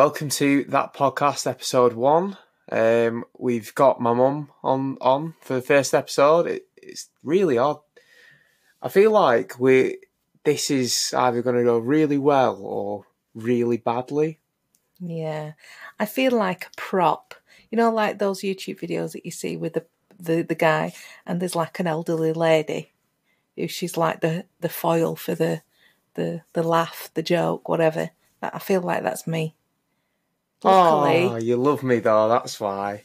welcome to that podcast, episode one. Um, we've got my mum on on for the first episode. It, it's really odd. I feel like we this is either going to go really well or really badly. Yeah. I feel like a prop. You know, like those YouTube videos that you see with the the, the guy and there's like an elderly lady who she's like the, the foil for the the the laugh, the joke, whatever. I feel like that's me. Luckily, Oh, you love me though. That's why.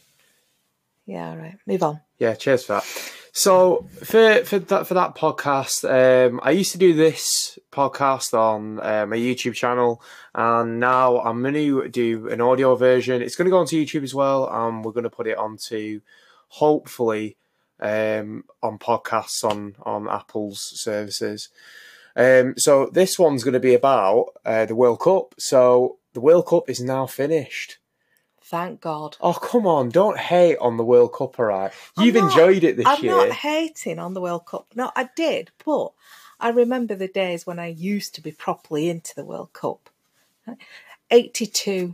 yeah, right. Move on. Yeah, cheers for that. So for for that for that podcast, um, I used to do this podcast on uh, my YouTube channel, and now I'm going to do an audio version. It's going to go onto YouTube as well, and we're going to put it onto hopefully um, on podcasts on on Apple's services. Um, so this one's going to be about uh, the World Cup. So the World Cup is now finished. Thank God. Oh come on! Don't hate on the World Cup, alright? You've not- enjoyed it this year. I'm not hating on the World Cup. No, I did, but I remember the days when I used to be properly into the World Cup. 82.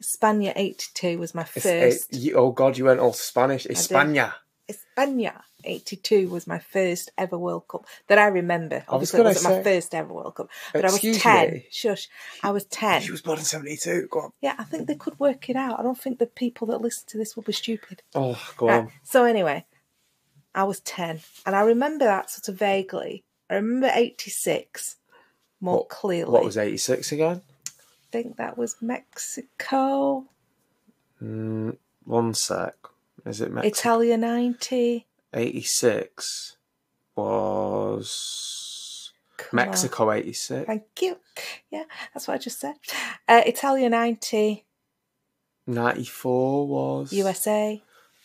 España 82 was my first. you- oh God, you went all Spanish. España. España 82 was my first ever World Cup that I remember. I was Obviously, it wasn't my say- first ever World Cup, but I was 10. me? Shush. I was 10. She was born in '72. Go on. Yeah, I think they could work it out. I don't think the people that listen to this will be stupid. Oh, go Right, on. So anyway, I was ten, and I remember that sort of vaguely. I remember eighty six more What- clearly. What was '86 again? I think that was Mexico, Mm, one sec. Is it Mexico? Italia ninety. '86 was Come on. Mexico '86. Thank you. Yeah, that's what I just said. Uh, Italia ninety, '94 was USA.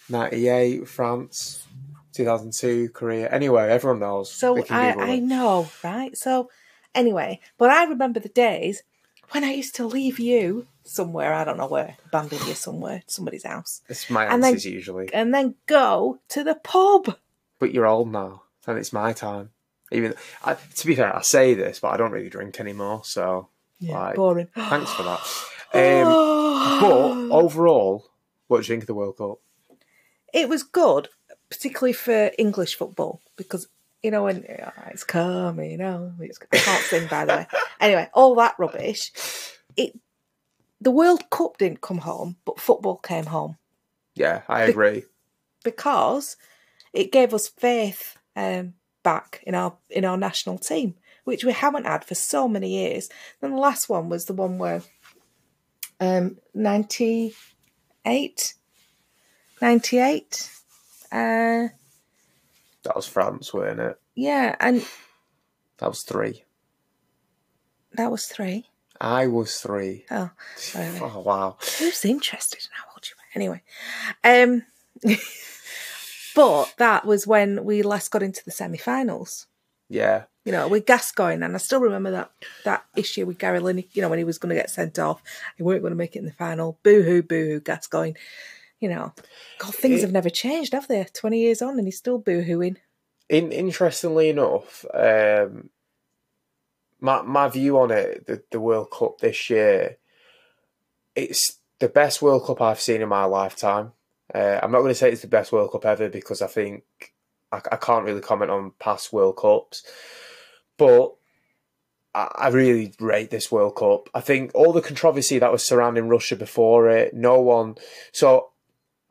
'98 France. 2002 Korea. Anyway, everyone knows. So I, I know, right? So anyway, but I remember the days when I used to leave you somewhere. I don't know where, you somewhere, somebody's house, It's my and then- answers usually. and then go to the pub. But you're old now, and it's my time. Even I, to be fair, I say this, but I don't really drink anymore. So, like, Boring. thanks for that. Um, but overall, what do you think of the World Cup? it was good, particularly for English football, because you know when oh, it's coming, on, it's I can't sing by the way. Anyway, all that rubbish. It the World Cup didn't come home, but football came home Yeah, I agree. because it gave us faith um, back in our in our national team, which we haven't had for so many years. Then the last one was the one where um, 98, 98. Uh, That was France, weren't it? yeah, and That was three. that was three. I was three. Oh, sorry. Oh wow. Who's interested in how old you were? Anyway, um, but that was when we last got into the semi-finals. Yeah. You know, with Gascoigne, and I still remember that that issue with Gary Lineker. You know, when he was going to get sent off, he weren't going to make it in the final. Boo hoo, boo hoo, Gascoigne. You know, God, things It- have never changed, have they? Twenty years on, and he's still boo hooing. In, interestingly enough, um, my my view on it, the, the World Cup this year, it's the best World Cup I've seen in my lifetime. Uh, I'm not going to say it's the best World Cup ever because I think I, I can't really comment on past World Cups, but I, I really rate this World Cup. I think all the controversy that was surrounding Russia before it, no one. So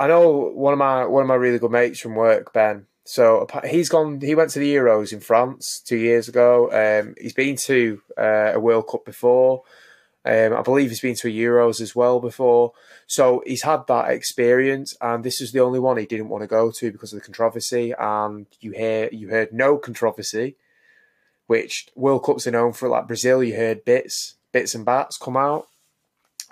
I know one of my one of my really good mates from work, Ben. So he's gone. He went to the Euros in France two years ago. Um, he's been to uh, a World Cup before. Um, I believe he's been to Euros as well before. So he's had that experience, and this is the only one he didn't want to go to because of the controversy. And you hear you heard no controversy, which World Cups are known for. Like Brazil, you heard bits, bits and bats come out.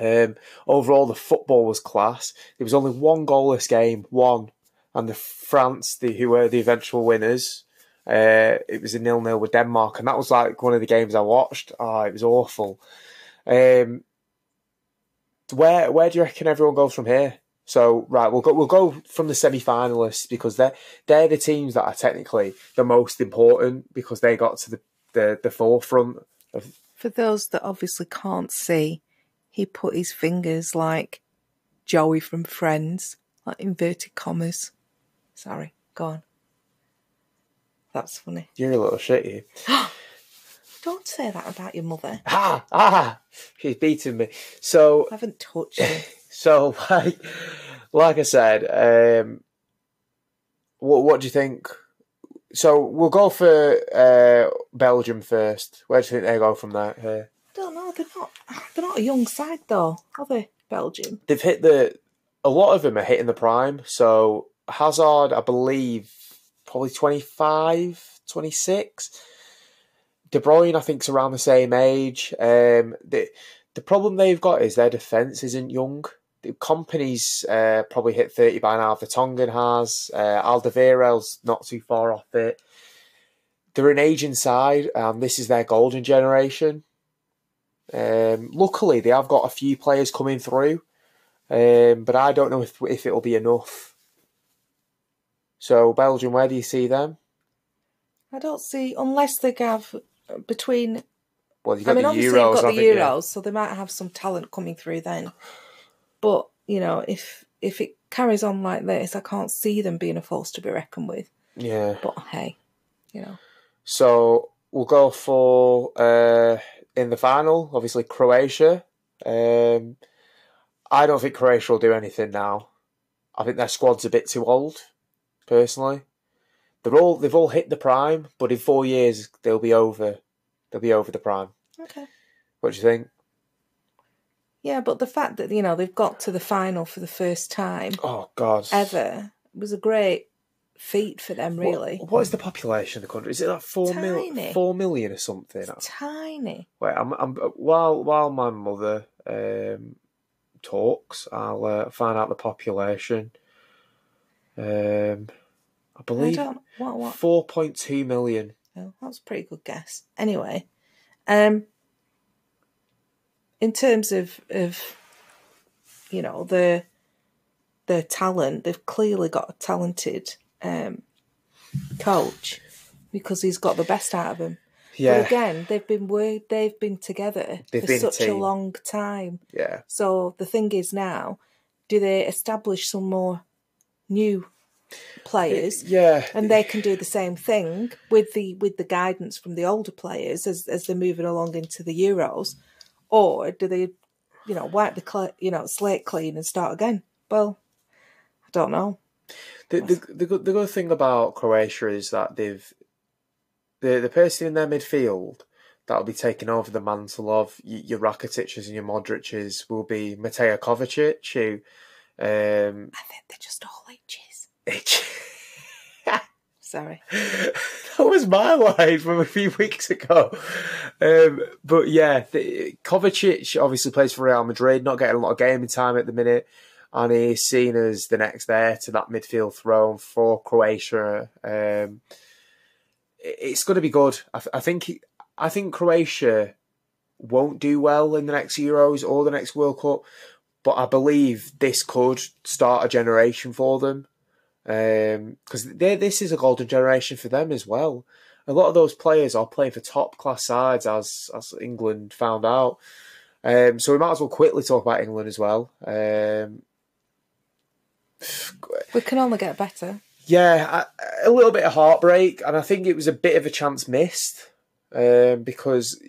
Um, overall, the football was class. There was only one goalless game, one, and the France, the who were the eventual winners. Uh, it was a nil nil with Denmark, and that was like one of the games I watched. Oh, it was awful. Um, where where do you reckon everyone goes from here? So right, we'll go we'll go from the semi finalists because they're they're the teams that are technically the most important because they got to the the, the forefront of For those that obviously can't see, he put his fingers like Joey from Friends, like inverted commas. Sorry, go on. That's funny. You're a little shitty. Don't say that about your mother. Ah, ah, she's beating me. So, I haven't touched you. so like, like I said, um, what what do you think? So we'll go for uh, Belgium first. Where do you think they go from there? Here? I don't know. They're not. They're not a young side though, are they? Belgium. They've hit the. A lot of them are hitting the prime. So Hazard, I believe, probably 25, 26. De Bruyne, I think, is around the same age. Um, the the problem they've got is their defence isn't young. The Kompany's uh, probably hit 30 by now. Vertonghen has. Uh, Alderweireld's not too far off it. They're an aging side, and this is their golden generation. Um, luckily, they have got a few players coming through, um, but I don't know if if it'll be enough. So Belgium, where do you see them? I don't see unless they have between. Well, you've I got mean, the obviously Euros, you've got the haven't you? Euros, so they might have some talent coming through then. But you know, if if it carries on like this, I can't see them being a force to be reckoned with. Yeah. But hey, you know, So we'll go for uh, in the final, obviously Croatia. Um, I don't think Croatia will do anything now. I think their squad's a bit too old, personally. They're all they've all hit the prime, but in four years they'll be over. They'll be over the prime. okay. What do you think? Yeah, but the fact that you know they've got to the final for the first time Oh God! ever was a great feat for them. Really, What, what is the population of the country? Is it like four mil, Tiny. four million or something? It's tiny. Wait, I'm, I'm while while my mother um, talks, I'll uh, find out the population. Um, I I believe don't what what. four point two million. Oh, that's a pretty good guess. Anyway, um, in terms of of you know the their talent, they've clearly got a talented um, coach because he's got the best out of them. Yeah, But again, they've been wor- they've been together They've for been such a team. long time. yeah, So the thing is now, do they establish some more new players? yeah. and they can do the same thing with the with the guidance from the older players as as they're moving along into the Euros, or do they, you know, wipe the cl- you know slate clean and start again? Well, I don't know. The, the the good the good thing about Croatia is that they've the the person in their midfield that'll be taking over the mantle of your Rakitics and your Modric's will be Mateo Kovacic, who um, I think they're just all H's. that was my line from a few weeks ago. Um, but yeah, the, Kovacic obviously plays for Real Madrid, not getting a lot of gaming time at the minute, and he's seen as the next heir to that midfield throne for Croatia. Um, it- it's going to be good. I, th- I think. he- I think Croatia won't do well in the next Euros or the next World Cup, but I believe this could start a generation for them because this is a golden generation for them as well. A lot of those players are playing for top class sides, as as England found out. Um, so we might as well quickly talk about England as well. Um, We can only get better. yeah, a, a little bit of heartbreak, and I think it was a bit of a chance missed um, because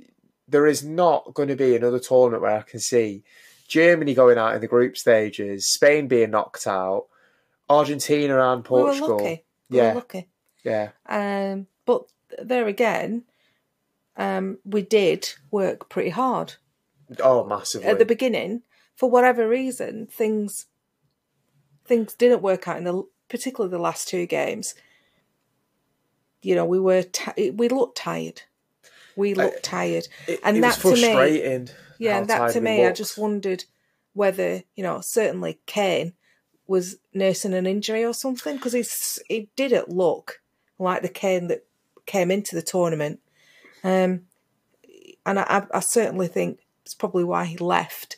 there is not going to be another tournament where I can see Germany going out in the group stages, Spain being knocked out, Argentina and Portugal. We were lucky. We Yeah. were lucky. Yeah, Um, but there again, um, we did work pretty hard oh, massively. at the beginning. For whatever reason, things things didn't work out in the particularly the last two games. You know, we were ti we looked tired. We looked tired, It, and it was that to me, yeah, and that to we me, I just wondered whether you know certainly Kane was nursing an injury or something because he's it didn't look like the Kane that came into the tournament, um, and I, I, certainly think it's probably why he left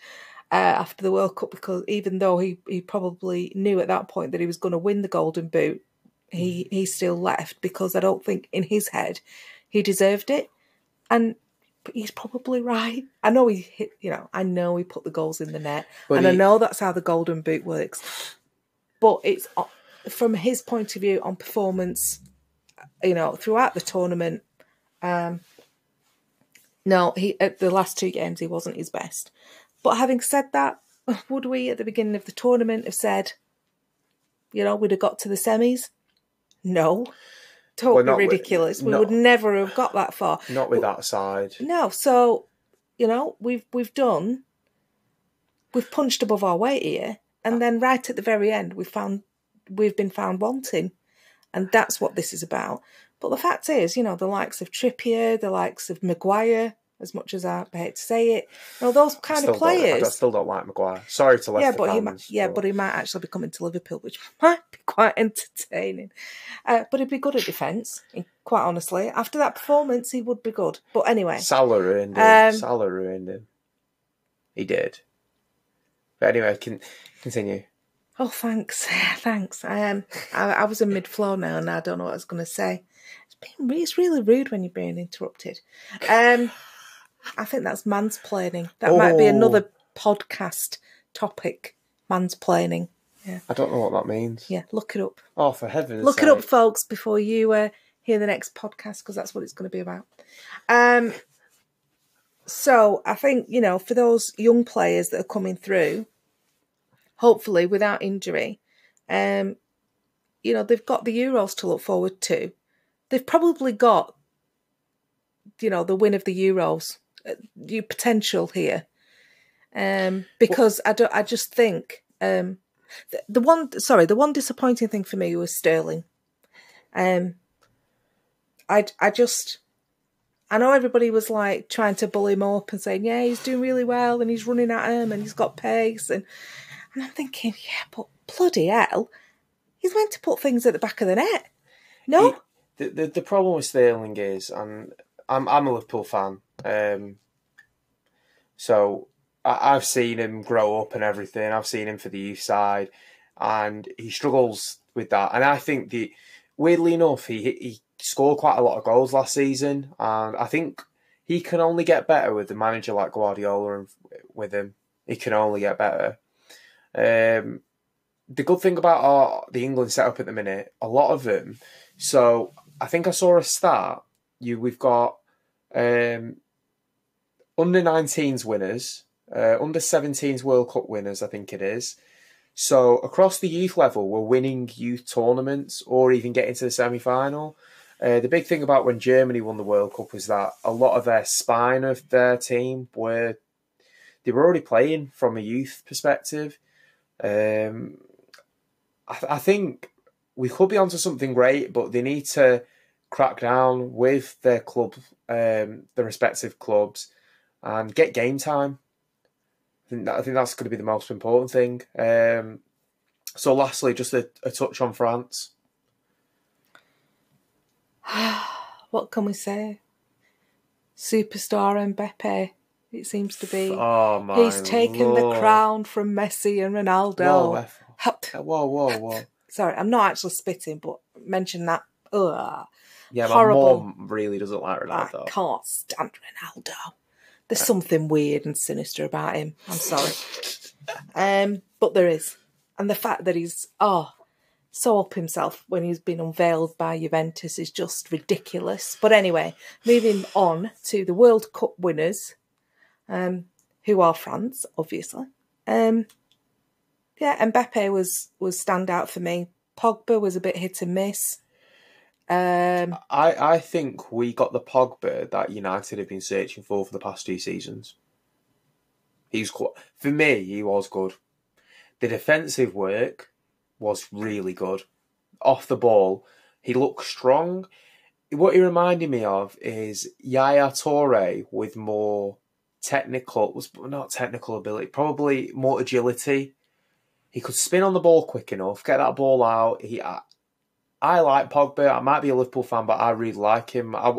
uh, after the World Cup because even though he, he probably knew at that point that he was going to win the Golden Boot, he Mm-hmm. he still left because I don't think in his head he deserved it, and But he's probably right. I know he hit, you know, I know he put the goals in the net, But and I know that's how the Golden Boot works. But it's uh, from his point of view on performance, you know, throughout the tournament. Um, no, he at the last two games he wasn't his best. But having said that, would we at the beginning of the tournament have said, you know, we'd have got to the semis? No, totally with- ridiculous. we not- would never have got that far. Not with that side. No, so you know we've we've done, we've punched above our weight here, and then right at the very end we found we've been found wanting, and that's what this is about. But the fact is, you know, the likes of Trippier, the likes of Maguire, as much as I hate to say it, you know, those kind of don't- I still don't like Maguire. Sorry to Yeah, but he might, yeah, but he might actually be coming to Liverpool, which might be quite entertaining. Uh, but he'd be good at defence, quite honestly. After that performance, he would be good. But anyway, Salah ruined him. Um, Salah ruined him. He did. But anyway, can continue. Oh, thanks, thanks. Um, I, I was in mid flow now, and I don't know what I was going to say. It's been, re- it's really rude when you're being interrupted. Um, I think that's mansplaining. That might be Oh. another podcast topic. Mansplaining. Yeah. I don't know what that means. Yeah, look it up. Oh, for heaven's Look sake. it up, folks, before you uh, hear the next podcast, because that's what it's going to be about. Um, so I think you know, for those young players that are coming through, hopefully without injury, um, you know, they've got the Euros to look forward to. They've probably got, you know, the win of the Euros, uh, you potential here, um, because I don't. I just think um, the, the one. Sorry, the one disappointing thing for me was Sterling. Um, I I just. I know everybody was like trying to bully him up and saying, "Yeah, he's doing really well, and he's running at him, and he's got pace." And and I'm thinking, yeah, but bloody hell, he's meant to put things at the back of the net. No, He- the, the the problem with Sterling is, and I'm I'm a Liverpool fan, um, so I, I've seen him grow up and everything. I've seen him for the youth side, and he struggles with that. And I think the weirdly enough, he he scored quite a lot of goals last season, and I think he can only get better with a manager like Guardiola and with him. He can only get better. Um, the good thing about our the England setup at the minute, a lot of them. So I think I saw a start. You we've got um, under 19s winners, uh, under 17s World Cup winners. I think it is. So across the youth level, we're winning youth tournaments or even getting to the semi final. Uh, the big thing about when Germany won the World Cup was that a lot of their spine of their team were they were already playing from a youth perspective. Um, I, th- I think we could be onto something great, but they need to crack down with their club, um, the respective clubs, and get game time. I think, that, I think that's going to be the most important thing. Um, so, lastly, just a, a touch on France. what can we say? Superstar Mbappe. It seems to be. Oh my! He's taken the crown from Messi and Ronaldo. Whoa, whoa, whoa, whoa! Sorry, I'm not actually spitting, but mention that. Ugh, Yeah, my Horrible. mum really doesn't like Ronaldo. I can't stand Ronaldo. There's something weird and sinister about him. I'm sorry. Um, but there is. And the fact that he's oh so up himself when he's been unveiled by Juventus is just ridiculous. But anyway, moving on to the World Cup winners, um, who are France, obviously. Um, yeah, Mbappe was was standout for me. Pogba was a bit hit and miss. Um, I, I think we got the Pogba that United have been searching for for the past two seasons. He's quite, for me, he was good. The defensive work was really good. Off the ball, he looked strong. What he reminded me of is Yaya Toure with more technical, was not technical ability, probably more agility. He could spin on the ball quick enough, get that ball out. He, I, I like Pogba. I might be a Liverpool fan, but I really like him. I,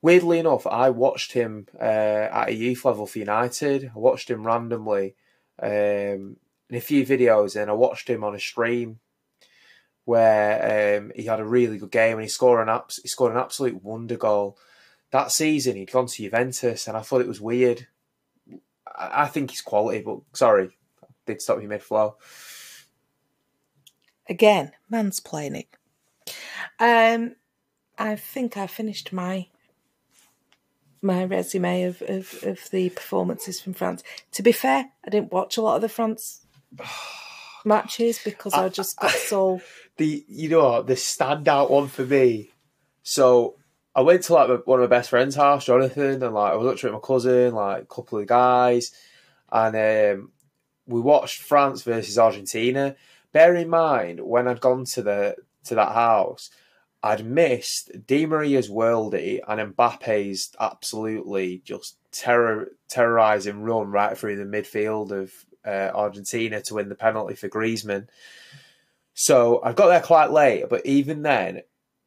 weirdly enough, I watched him uh, at a youth level for United. I watched him randomly um, in a few videos, and I watched him on a stream where um, he had a really good game and he scored an he scored an absolute wonder goal. that season he'd gone to Juventus, and I thought it was weird. I, I think he's quality, but sorry, I did stop you mid flow. Again, mansplaining. Um, I think I finished my my resume of, of, of the performances from France. To be fair, I didn't watch a lot of the France matches because I, I just got I, so the you know the standout one for me. So I went to like one of my best friends' house, Jonathan, and like I was watching with my cousin, like a couple of guys, and um, we watched France versus Argentina. Bear in mind when I'd gone to the to that house, I'd missed Di Maria's worldie and Mbappe's absolutely just terror terrorizing run right through the midfield of uh, Argentina to win the penalty for Griezmann. So I got there quite late, but even then,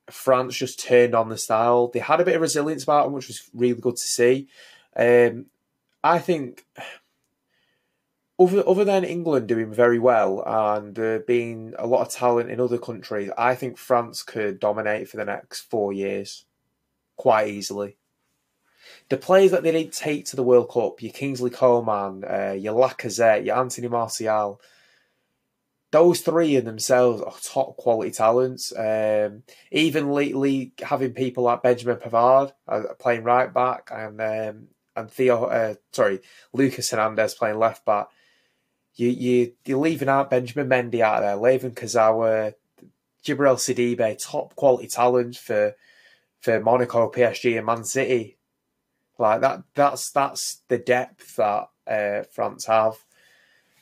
France just turned on the style. They had a bit of resilience about them, which was really good to see. Um, I think other other than England doing very well and there being a lot of talent in other countries, I think France could dominate for the next four years quite easily. The players that they didn't take to the World Cup, your Kingsley Coman, uh, your Lacazette, your Anthony Martial, those three in themselves are top quality talents. Um, even lately, having people like Benjamin Pavard uh, playing right back and um, and Theo, uh, sorry, Lucas Hernandez playing left back. You you you're leaving out Benjamin Mendy out there, Layvin Kurzawa, Djibril Sidibe, top quality talent for for Monaco, PSG, and Man City. Like that, that's that's the depth that uh, France have.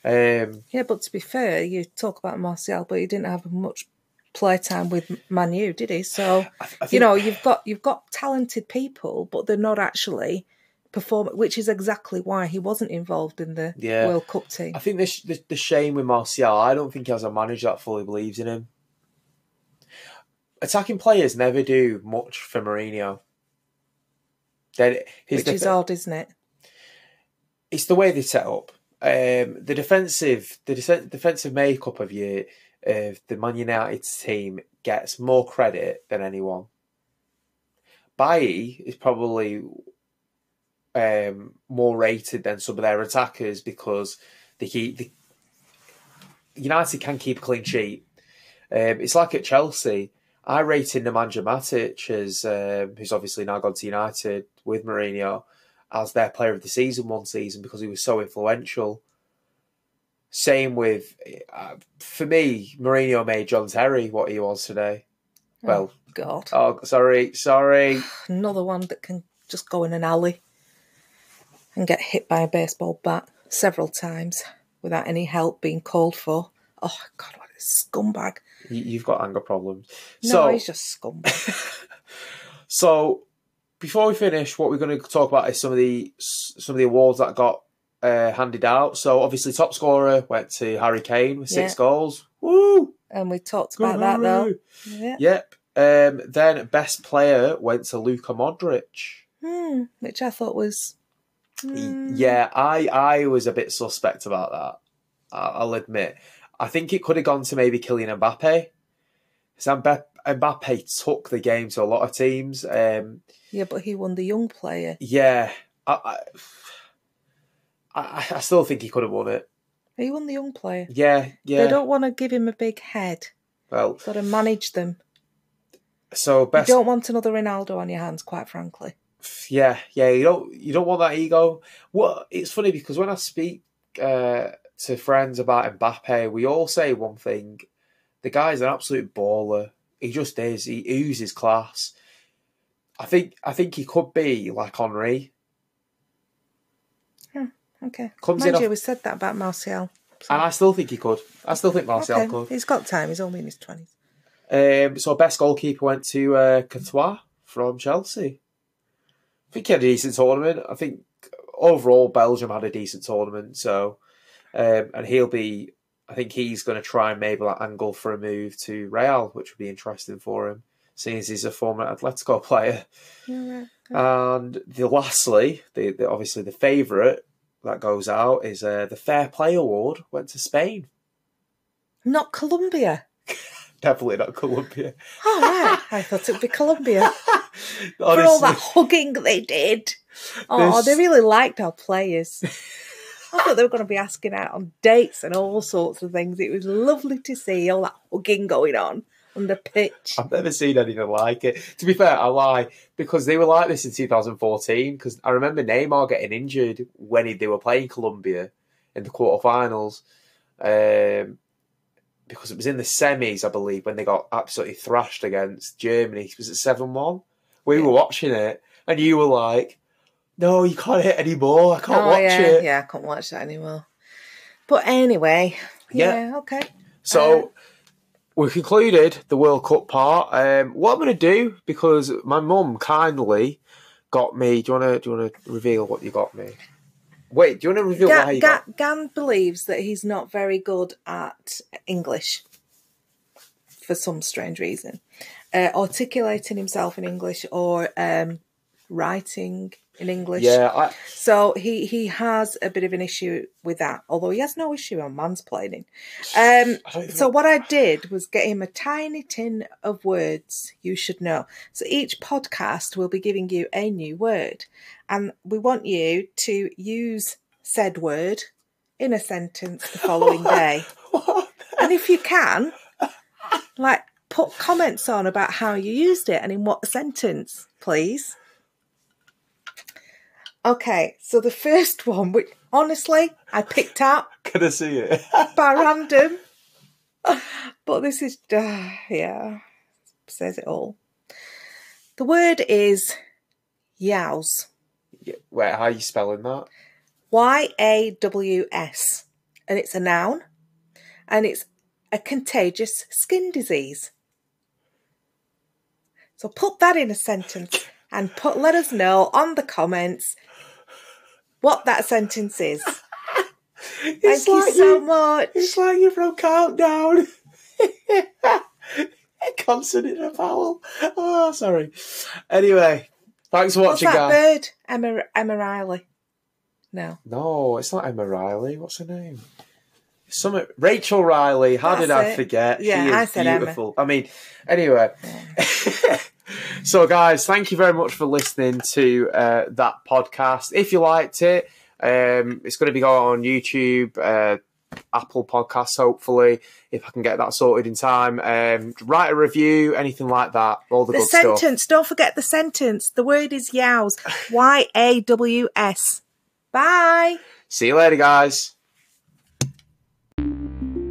Um, yeah, but to be fair, you talk about Martial, but he didn't have much playtime with Manu, did he? So I, I think, you know, you've got you've got talented people, but they're not actually performing, which is exactly why he wasn't involved in the yeah, World Cup team. I think this the, the shame with Martial, I don't think he has a manager that fully believes in him. Attacking players never do much for Mourinho. Which is odd, isn't it? It's the way they set up um, the defensive the defensive makeup of your of the Man United team gets more credit than anyone. Bailly is probably um, more rated than some of their attackers because they keep the United can keep a clean sheet. Um, it's like at Chelsea. I rated Nemanja Matic as um, who's obviously now gone to United with Mourinho as their player of the season one season because he was so influential. Same with, uh, for me, Mourinho made John Terry what he was today. Oh, well, God. Oh, sorry, sorry. Another one that can just go in an alley and get hit by a baseball bat several times without any help being called for. Oh, God, what a scumbag. You've got anger problems. No, so, he's just scumbag. so, before we finish, what we're going to talk about is some of the some of the awards that got uh, handed out. So obviously, top scorer went to Harry Kane with six yeah. goals. Woo! And we talked about that though. Yeah. Yep. Um, then best player went to Luka Modric, hmm, which I thought was. Hmm. Yeah, I I was a bit suspect about that. I'll admit. I think it could have gone to maybe Kylian Mbappe. Because Mbappe took the game to a lot of teams. Um, yeah, but he won the young player. Yeah, I, I, I still think he could have won it. He won the young player. Yeah, yeah. They don't want to give him a big head. Well, You've got to manage them. So best. You don't want another Ronaldo on your hands, quite frankly. Yeah, yeah. You don't. You don't want that ego. Well, It's funny because when I speak uh, to friends about Mbappe, we all say one thing: the guy's an absolute baller. He just is. He oozes class. I think. I think he could be like Henri. Yeah, Okay. Comes Mind in you, off... we said that about Martial. So. And I still think he could. I still think Martial okay. could. He's got time. He's only in his 20s. Um, so best goalkeeper went to uh, from Chelsea. I think he had a decent tournament. I think overall Belgium had a decent tournament. So, um, and he'll be. I think he's going to try and maybe like angle for a move to Real, which would be interesting for him, seeing as he's a former Atletico player. Yeah, right. And the lastly, the, the obviously the favourite that goes out is uh, the Fair Play Award went to Spain. Not Colombia. Definitely not Colombia. Oh, right. I thought it would be Colombia. for all that hugging they did. Oh, This- they really liked our players. I thought they were going to be asking out on dates and all sorts of things. It was lovely to see all that hugging going on on the pitch. I've never seen anything like it. To be fair, I lie because they were like this in 2014. Because I remember Neymar getting injured when he, they were playing Colombia in the quarterfinals. Um, because it was in the semis, I believe, when they got absolutely thrashed against Germany. It was it seven one? We were watching it, and you were like, "No, you can't hit anymore. I can't oh watch yeah, it." yeah, I can't watch that anymore. But anyway, Yeah. yeah, okay. So Uh, we concluded the World Cup part. Um, what I'm going to do because my mum kindly got me. Do you want to? Do you want to reveal what you got me? Wait, do you want to reveal why Gan, you got? Gan, Gan believes that he's not very good at English for some strange reason, uh, articulating himself in English or um, writing in English. Yeah, I, So he he has a bit of an issue with that, although he has no issue on mansplaining. Um, so what I did was get him a tiny tin of words you should know. So each podcast will be giving you a new word, and we want you to use said word in a sentence the following day. And if you can, like put comments on about how you used it and in what sentence, please. Okay, so the first one, which honestly I picked out Can I see it? by random. But this is, uh, yeah, says it all. The word is yaws. Yeah, Wait, how are you spelling that? Y A W S. And it's a noun. And it's a contagious skin disease. So put that in a sentence and put let us know on the comments what that sentence is. Thank It's you like so you- much. It's like you're from Countdown. A consonant in a vowel. Oh, sorry. Anyway, thanks for What's watching, that guys. bird? Emma, Emma Riley. No. No, it's not Emma Riley. What's her name? Some Rachel Riley. How did That's I it. forget? Yeah, she is I said Emma. beautiful. I mean, anyway. so, guys, thank you very much for listening to uh, that podcast. If you liked it, um, it's going to be going on YouTube, uh, Apple Podcasts, hopefully, if I can get that sorted in time. Um, write a review, anything like that. All the, The good stuff. sentence. Don't forget the sentence. The word is yaws. Y A W S. Bye. See you later, guys.